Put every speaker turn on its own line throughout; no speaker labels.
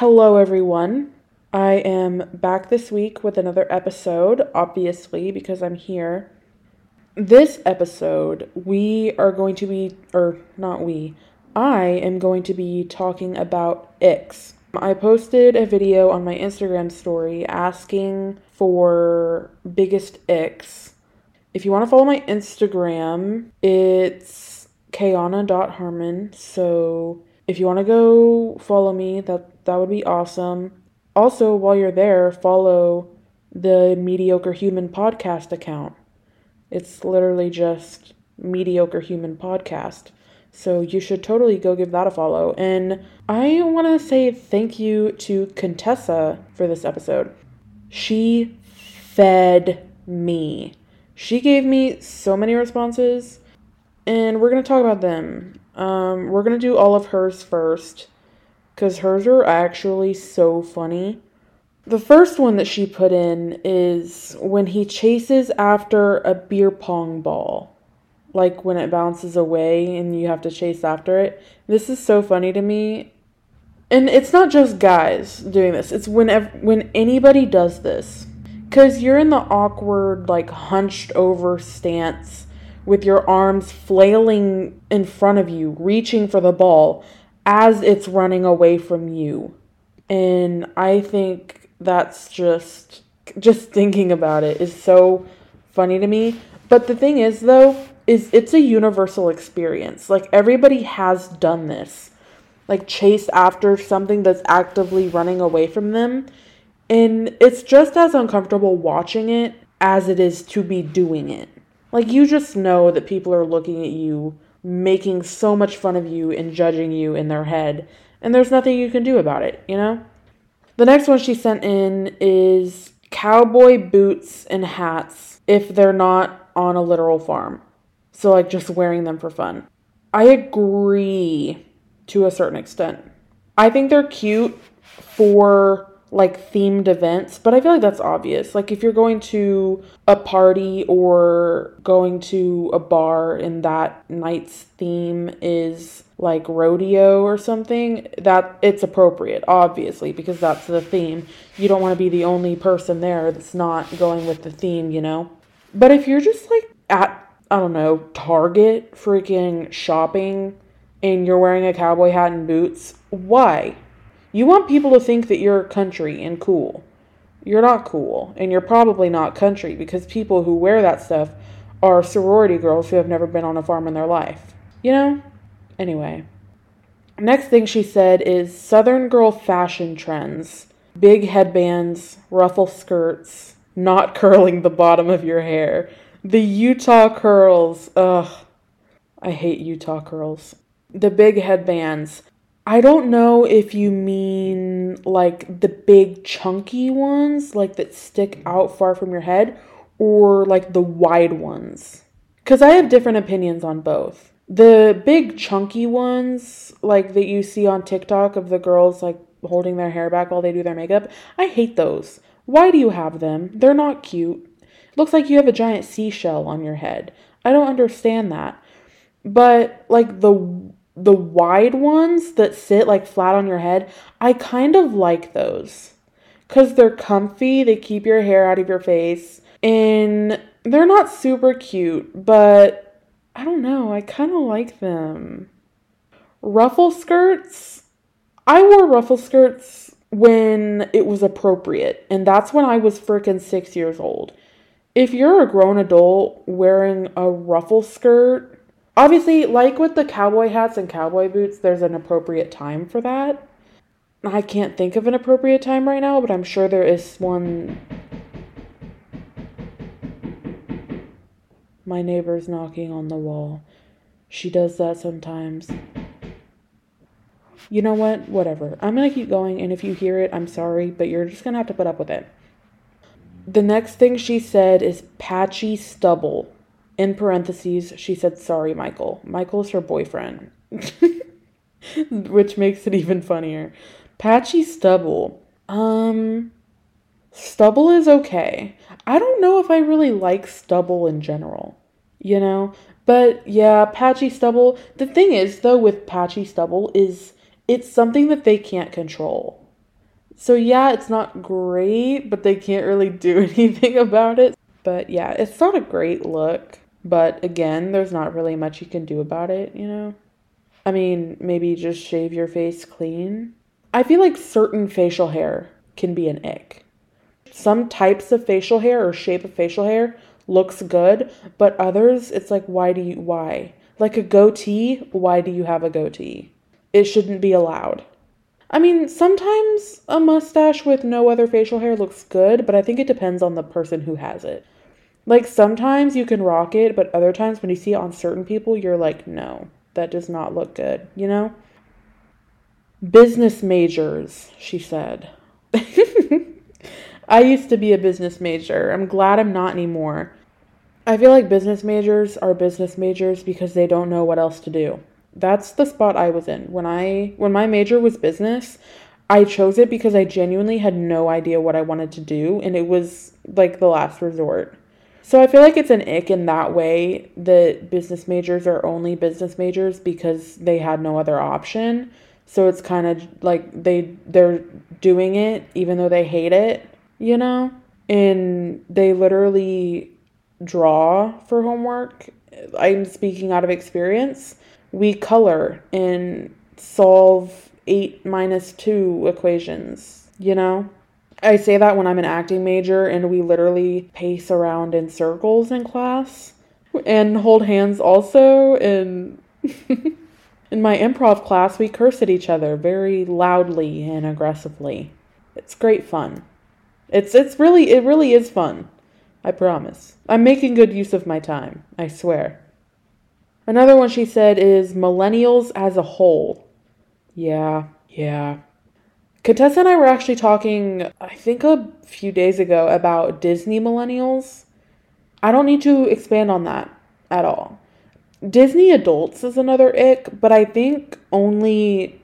Hello, everyone. I am back this week with another episode, obviously, because I'm here. This episode, we are going to be, or not we, I am going to be talking about icks. I posted a video on my Instagram story asking for biggest icks. If you want to follow my Instagram, it's kayana.harmon. So if you want to go follow me, that that would be awesome. Also, while you're there, follow the Mediocre Human podcast account. It's literally just Mediocre Human podcast. So you should totally go give that a follow. And I want to say thank you to Contessa for this episode. She fed me. She gave me so many responses, and we're going to talk about them. Um, we're going to do all of hers first, because hers are actually so funny. The first one that she put in is when he chases after a beer pong ball like when it bounces away and you have to chase after it. This is so funny to me. And it's not just guys doing this. It's whenever when anybody does this. Cuz you're in the awkward like hunched over stance with your arms flailing in front of you, reaching for the ball as it's running away from you. And I think that's just just thinking about it is so funny to me. But the thing is though, is it's a universal experience. Like everybody has done this. Like chased after something that's actively running away from them. And it's just as uncomfortable watching it as it is to be doing it. Like you just know that people are looking at you, making so much fun of you and judging you in their head, and there's nothing you can do about it, you know? The next one she sent in is cowboy boots and hats if they're not on a literal farm. So, like, just wearing them for fun. I agree to a certain extent. I think they're cute for like themed events, but I feel like that's obvious. Like if you're going to a party or going to a bar and that night's theme is like rodeo or something, that it's appropriate, obviously, because that's the theme. You don't want to be the only person there that's not going with the theme, you know? But if you're just like at I don't know, Target freaking shopping and you're wearing a cowboy hat and boots, why? You want people to think that you're country and cool. You're not cool, and you're probably not country because people who wear that stuff are sorority girls who have never been on a farm in their life. You know? Anyway. Next thing she said is Southern girl fashion trends. Big headbands, ruffle skirts, not curling the bottom of your hair. The Utah curls. Ugh. I hate Utah curls. The big headbands. I don't know if you mean like the big chunky ones, like that stick out far from your head, or like the wide ones. Because I have different opinions on both. The big chunky ones, like that you see on TikTok of the girls like holding their hair back while they do their makeup, I hate those. Why do you have them? They're not cute. Looks like you have a giant seashell on your head. I don't understand that. But like the the wide ones that sit like flat on your head, I kind of like those. Cuz they're comfy, they keep your hair out of your face, and they're not super cute, but I don't know, I kind of like them. Ruffle skirts? I wore ruffle skirts when it was appropriate, and that's when I was freaking 6 years old if you're a grown adult wearing a ruffle skirt, obviously, like with the cowboy hats and cowboy boots, there's an appropriate time for that. I can't think of an appropriate time right now, but I'm sure there is one. My neighbor's knocking on the wall. She does that sometimes. You know what? Whatever. I'm gonna keep going, and if you hear it, I'm sorry, but you're just gonna have to put up with it. The next thing she said is patchy stubble. In parentheses, she said, Sorry, Michael. Michael's her boyfriend. Which makes it even funnier. Patchy stubble. Um, stubble is okay. I don't know if I really like stubble in general, you know? But yeah, patchy stubble. The thing is, though, with patchy stubble, is it's something that they can't control. So, yeah, it's not great, but they can't really do anything about it. But yeah, it's not a great look. But again, there's not really much you can do about it, you know? I mean, maybe just shave your face clean. I feel like certain facial hair can be an ick. Some types of facial hair or shape of facial hair looks good, but others, it's like, why do you, why? Like a goatee, why do you have a goatee? It shouldn't be allowed. I mean, sometimes a mustache with no other facial hair looks good, but I think it depends on the person who has it. Like sometimes you can rock it, but other times when you see it on certain people, you're like, no, that does not look good, you know? Business majors, she said. I used to be a business major. I'm glad I'm not anymore. I feel like business majors are business majors because they don't know what else to do. That's the spot I was in. When I when my major was business, I chose it because I genuinely had no idea what I wanted to do and it was like the last resort. So I feel like it's an ick in that way that business majors are only business majors because they had no other option. So it's kind of like they they're doing it even though they hate it, you know? And they literally draw for homework. I'm speaking out of experience. We color and solve 8 minus 2 equations, you know? I say that when I'm an acting major and we literally pace around in circles in class and hold hands also and in my improv class we curse at each other very loudly and aggressively. It's great fun. It's it's really it really is fun. I promise. I'm making good use of my time. I swear. Another one she said is millennials as a whole. Yeah, yeah. Contessa and I were actually talking, I think a few days ago, about Disney millennials. I don't need to expand on that at all. Disney adults is another ick, but I think only,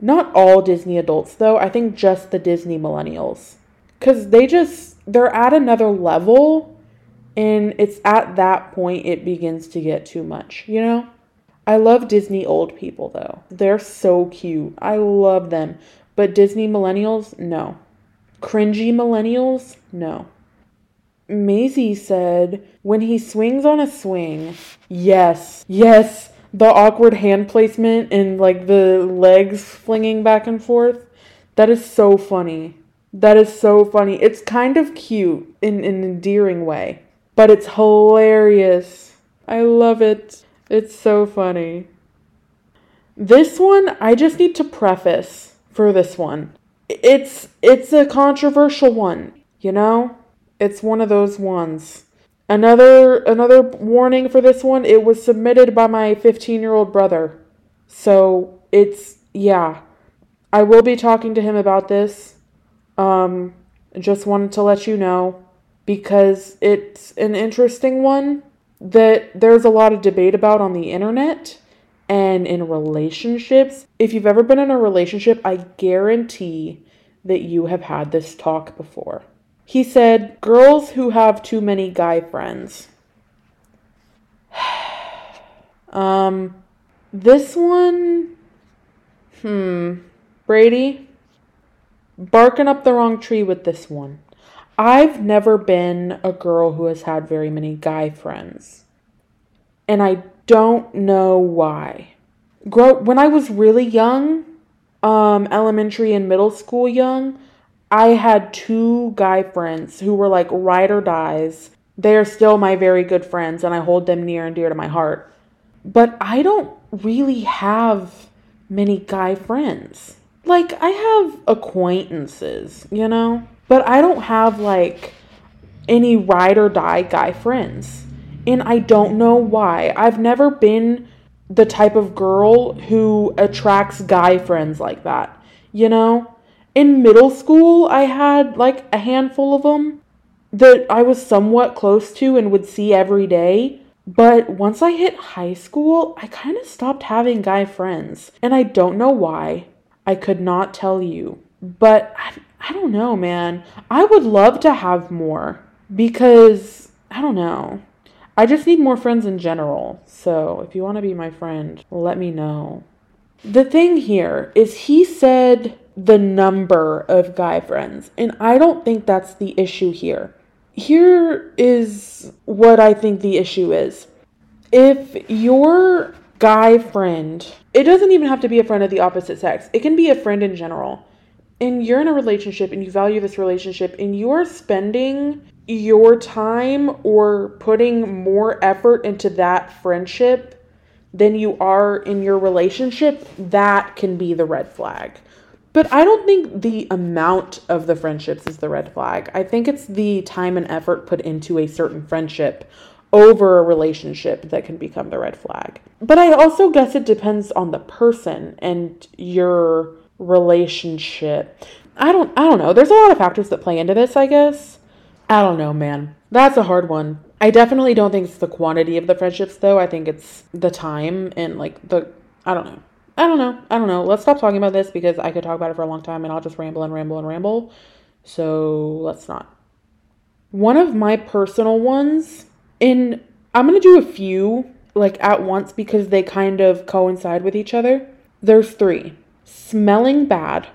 not all Disney adults though, I think just the Disney millennials. Because they just, they're at another level, and it's at that point it begins to get too much, you know? I love Disney old people though. They're so cute. I love them. But Disney millennials, no. Cringy millennials, no. Maisie said, when he swings on a swing, yes, yes, the awkward hand placement and like the legs flinging back and forth, that is so funny. That is so funny. It's kind of cute in, in an endearing way, but it's hilarious. I love it. It's so funny. This one, I just need to preface for this one. It's it's a controversial one, you know? It's one of those ones. Another another warning for this one, it was submitted by my 15-year-old brother. So, it's yeah. I will be talking to him about this. Um just wanted to let you know because it's an interesting one that there's a lot of debate about on the internet and in relationships. If you've ever been in a relationship, I guarantee that you have had this talk before. He said, Girls who have too many guy friends. um, this one, hmm, Brady, barking up the wrong tree with this one. I've never been a girl who has had very many guy friends. And I don't know why. Grow when I was really young, um, elementary and middle school young, I had two guy friends who were like ride or dies. They are still my very good friends, and I hold them near and dear to my heart. But I don't really have many guy friends. Like, I have acquaintances, you know? But I don't have like any ride or die guy friends. And I don't know why. I've never been the type of girl who attracts guy friends like that. You know? In middle school, I had like a handful of them that I was somewhat close to and would see every day. But once I hit high school, I kind of stopped having guy friends. And I don't know why. I could not tell you. But I, I don't know, man. I would love to have more because I don't know. I just need more friends in general. So if you want to be my friend, let me know. The thing here is he said the number of guy friends. And I don't think that's the issue here. Here is what I think the issue is. If your guy friend, it doesn't even have to be a friend of the opposite sex, it can be a friend in general. And you're in a relationship and you value this relationship and you're spending your time or putting more effort into that friendship than you are in your relationship, that can be the red flag. But I don't think the amount of the friendships is the red flag. I think it's the time and effort put into a certain friendship over a relationship that can become the red flag. But I also guess it depends on the person and your relationship. I don't I don't know. There's a lot of factors that play into this, I guess. I don't know, man. That's a hard one. I definitely don't think it's the quantity of the friendships though. I think it's the time and like the I don't know. I don't know. I don't know. Let's stop talking about this because I could talk about it for a long time and I'll just ramble and ramble and ramble. So let's not. One of my personal ones, and I'm going to do a few like at once because they kind of coincide with each other. There's three smelling bad,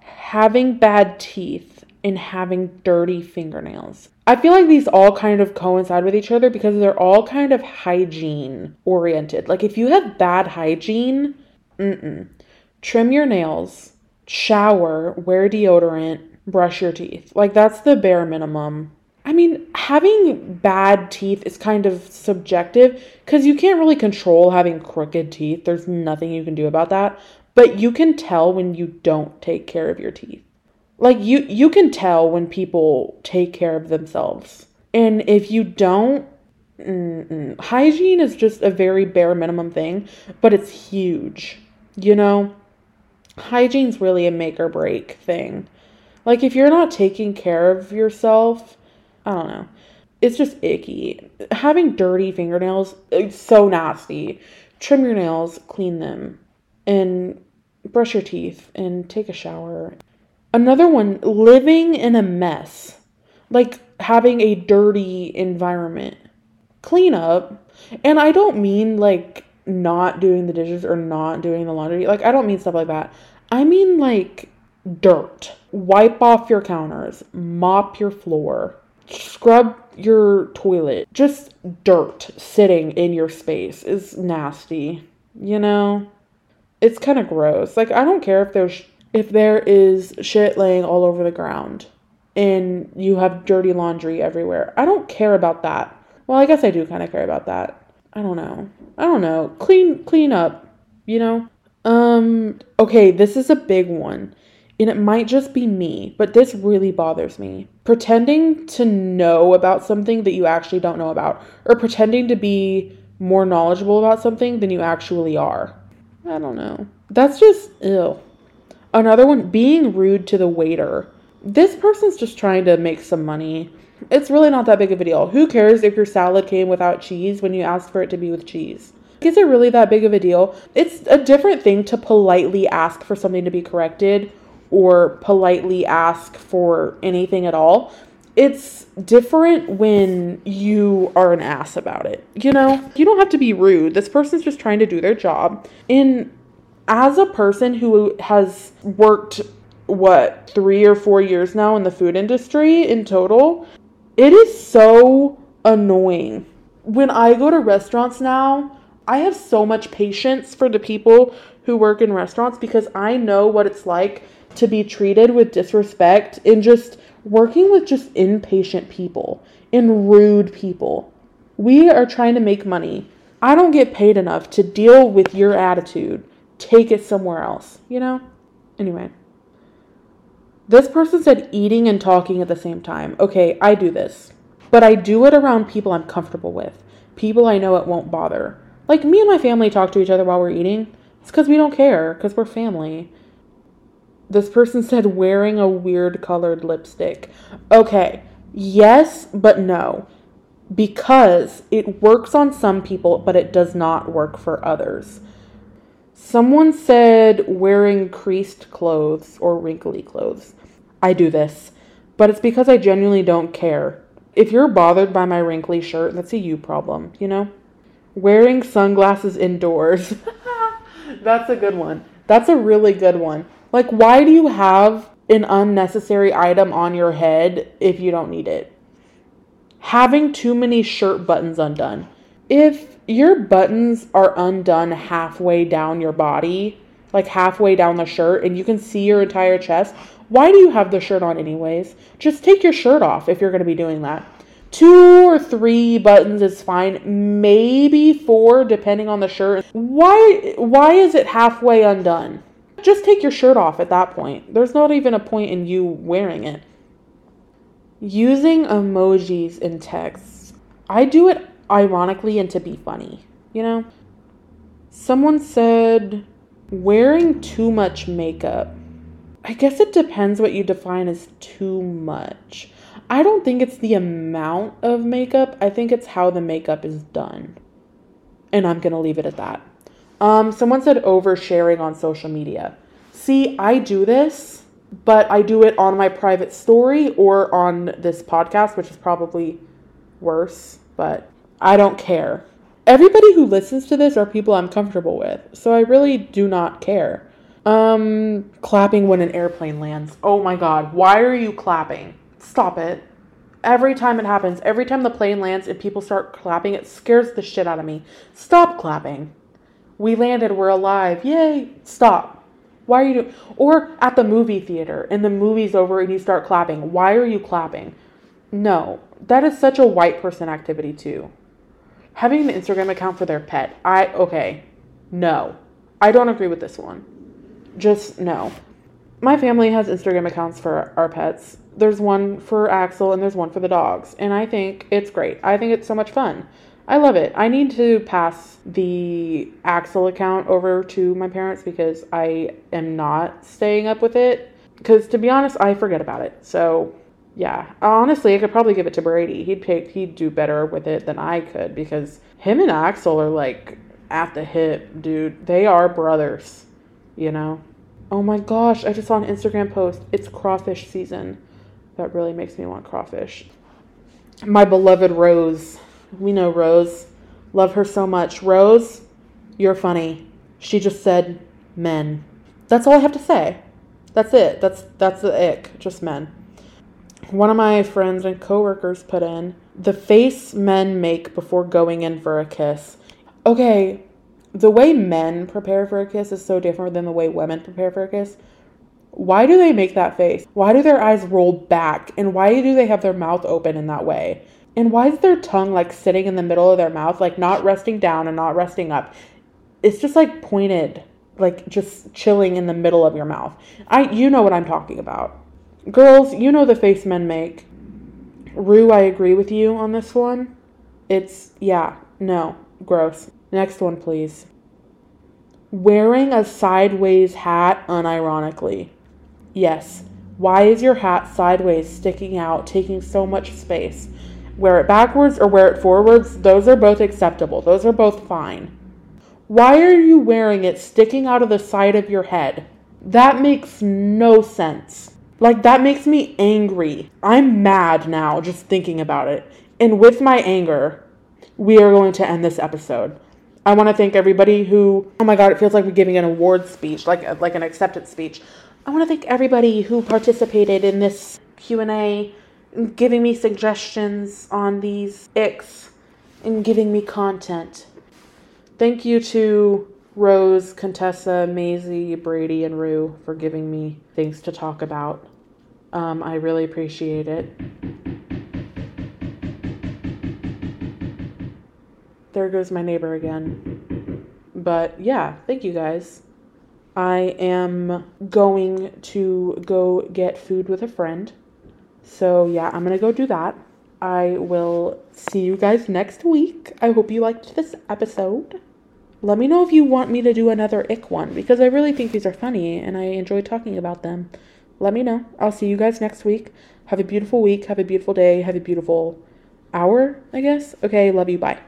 having bad teeth, and having dirty fingernails. I feel like these all kind of coincide with each other because they're all kind of hygiene oriented. Like if you have bad hygiene, Mm-mm. Trim your nails, shower, wear deodorant, brush your teeth. Like that's the bare minimum. I mean, having bad teeth is kind of subjective because you can't really control having crooked teeth. There's nothing you can do about that. But you can tell when you don't take care of your teeth. Like you you can tell when people take care of themselves. And if you don't, mm-mm. hygiene is just a very bare minimum thing, but it's huge. You know, hygiene's really a make or break thing. Like, if you're not taking care of yourself, I don't know. It's just icky. Having dirty fingernails, it's so nasty. Trim your nails, clean them, and brush your teeth and take a shower. Another one, living in a mess. Like having a dirty environment. Clean up. And I don't mean like not doing the dishes or not doing the laundry. Like, I don't mean stuff like that. I mean, like, dirt. Wipe off your counters, mop your floor, scrub your toilet. Just dirt sitting in your space is nasty, you know? It's kind of gross. Like, I don't care if there's if there is shit laying all over the ground and you have dirty laundry everywhere. I don't care about that. Well, I guess I do kind of care about that. I don't know. I don't know. Clean clean up, you know? Um okay, this is a big one. And it might just be me, but this really bothers me. Pretending to know about something that you actually don't know about or pretending to be more knowledgeable about something than you actually are. I don't know. That's just ill. Another one being rude to the waiter. This person's just trying to make some money it's really not that big of a deal. Who cares if your salad came without cheese when you asked for it to be with cheese? Is it really that big of a deal? It's a different thing to politely ask for something to be corrected or politely ask for anything at all. It's different when you are an ass about it. You know, you don't have to be rude. This person's just trying to do their job. And as a person who has worked what three or four years now in the food industry in total it is so annoying. When I go to restaurants now, I have so much patience for the people who work in restaurants because I know what it's like to be treated with disrespect and just working with just impatient people and rude people. We are trying to make money. I don't get paid enough to deal with your attitude. Take it somewhere else, you know? Anyway. This person said eating and talking at the same time. Okay, I do this. But I do it around people I'm comfortable with. People I know it won't bother. Like me and my family talk to each other while we're eating. It's because we don't care, because we're family. This person said wearing a weird colored lipstick. Okay, yes, but no. Because it works on some people, but it does not work for others. Someone said wearing creased clothes or wrinkly clothes. I do this, but it's because I genuinely don't care. If you're bothered by my wrinkly shirt, that's a you problem, you know? Wearing sunglasses indoors. that's a good one. That's a really good one. Like, why do you have an unnecessary item on your head if you don't need it? Having too many shirt buttons undone. If your buttons are undone halfway down your body, like halfway down the shirt, and you can see your entire chest, why do you have the shirt on anyways? Just take your shirt off if you're going to be doing that. Two or three buttons is fine, maybe four depending on the shirt. Why why is it halfway undone? Just take your shirt off at that point. There's not even a point in you wearing it. Using emojis in text. I do it ironically and to be funny, you know? Someone said wearing too much makeup. I guess it depends what you define as too much. I don't think it's the amount of makeup, I think it's how the makeup is done. And I'm going to leave it at that. Um, someone said oversharing on social media. See, I do this, but I do it on my private story or on this podcast, which is probably worse, but I don't care. Everybody who listens to this are people I'm comfortable with, so I really do not care. Um, clapping when an airplane lands. Oh my god, why are you clapping? Stop it. Every time it happens, every time the plane lands and people start clapping, it scares the shit out of me. Stop clapping. We landed, we're alive. Yay. Stop. Why are you doing or at the movie theater and the movie's over and you start clapping. Why are you clapping? No. That is such a white person activity too. Having an Instagram account for their pet. I okay. No. I don't agree with this one just no. My family has Instagram accounts for our pets. There's one for Axel and there's one for the dogs. And I think it's great. I think it's so much fun. I love it. I need to pass the Axel account over to my parents because I am not staying up with it. Because to be honest, I forget about it. So yeah, honestly, I could probably give it to Brady. He'd pick, he'd do better with it than I could because him and Axel are like at the hip, dude. They are brothers you know? Oh my gosh, I just saw an Instagram post. It's crawfish season. That really makes me want crawfish. My beloved Rose. We know Rose. Love her so much. Rose, you're funny. She just said men. That's all I have to say. That's it. That's that's the ick. Just men. One of my friends and coworkers put in the face men make before going in for a kiss. Okay, the way men prepare for a kiss is so different than the way women prepare for a kiss. Why do they make that face? Why do their eyes roll back? And why do they have their mouth open in that way? And why is their tongue like sitting in the middle of their mouth, like not resting down and not resting up? It's just like pointed, like just chilling in the middle of your mouth. I you know what I'm talking about. Girls, you know the face men make. Rue, I agree with you on this one. It's yeah, no, gross. Next one, please. Wearing a sideways hat unironically. Yes. Why is your hat sideways, sticking out, taking so much space? Wear it backwards or wear it forwards, those are both acceptable. Those are both fine. Why are you wearing it sticking out of the side of your head? That makes no sense. Like, that makes me angry. I'm mad now just thinking about it. And with my anger, we are going to end this episode. I want to thank everybody who, oh my God, it feels like we're giving an award speech, like, uh, like an acceptance speech. I want to thank everybody who participated in this Q&A, giving me suggestions on these icks and giving me content. Thank you to Rose, Contessa, Maisie, Brady, and Rue for giving me things to talk about. Um, I really appreciate it. there goes my neighbor again. But yeah, thank you guys. I am going to go get food with a friend. So yeah, I'm going to go do that. I will see you guys next week. I hope you liked this episode. Let me know if you want me to do another ick one because I really think these are funny and I enjoy talking about them. Let me know. I'll see you guys next week. Have a beautiful week. Have a beautiful day. Have a beautiful hour, I guess. Okay, love you. Bye.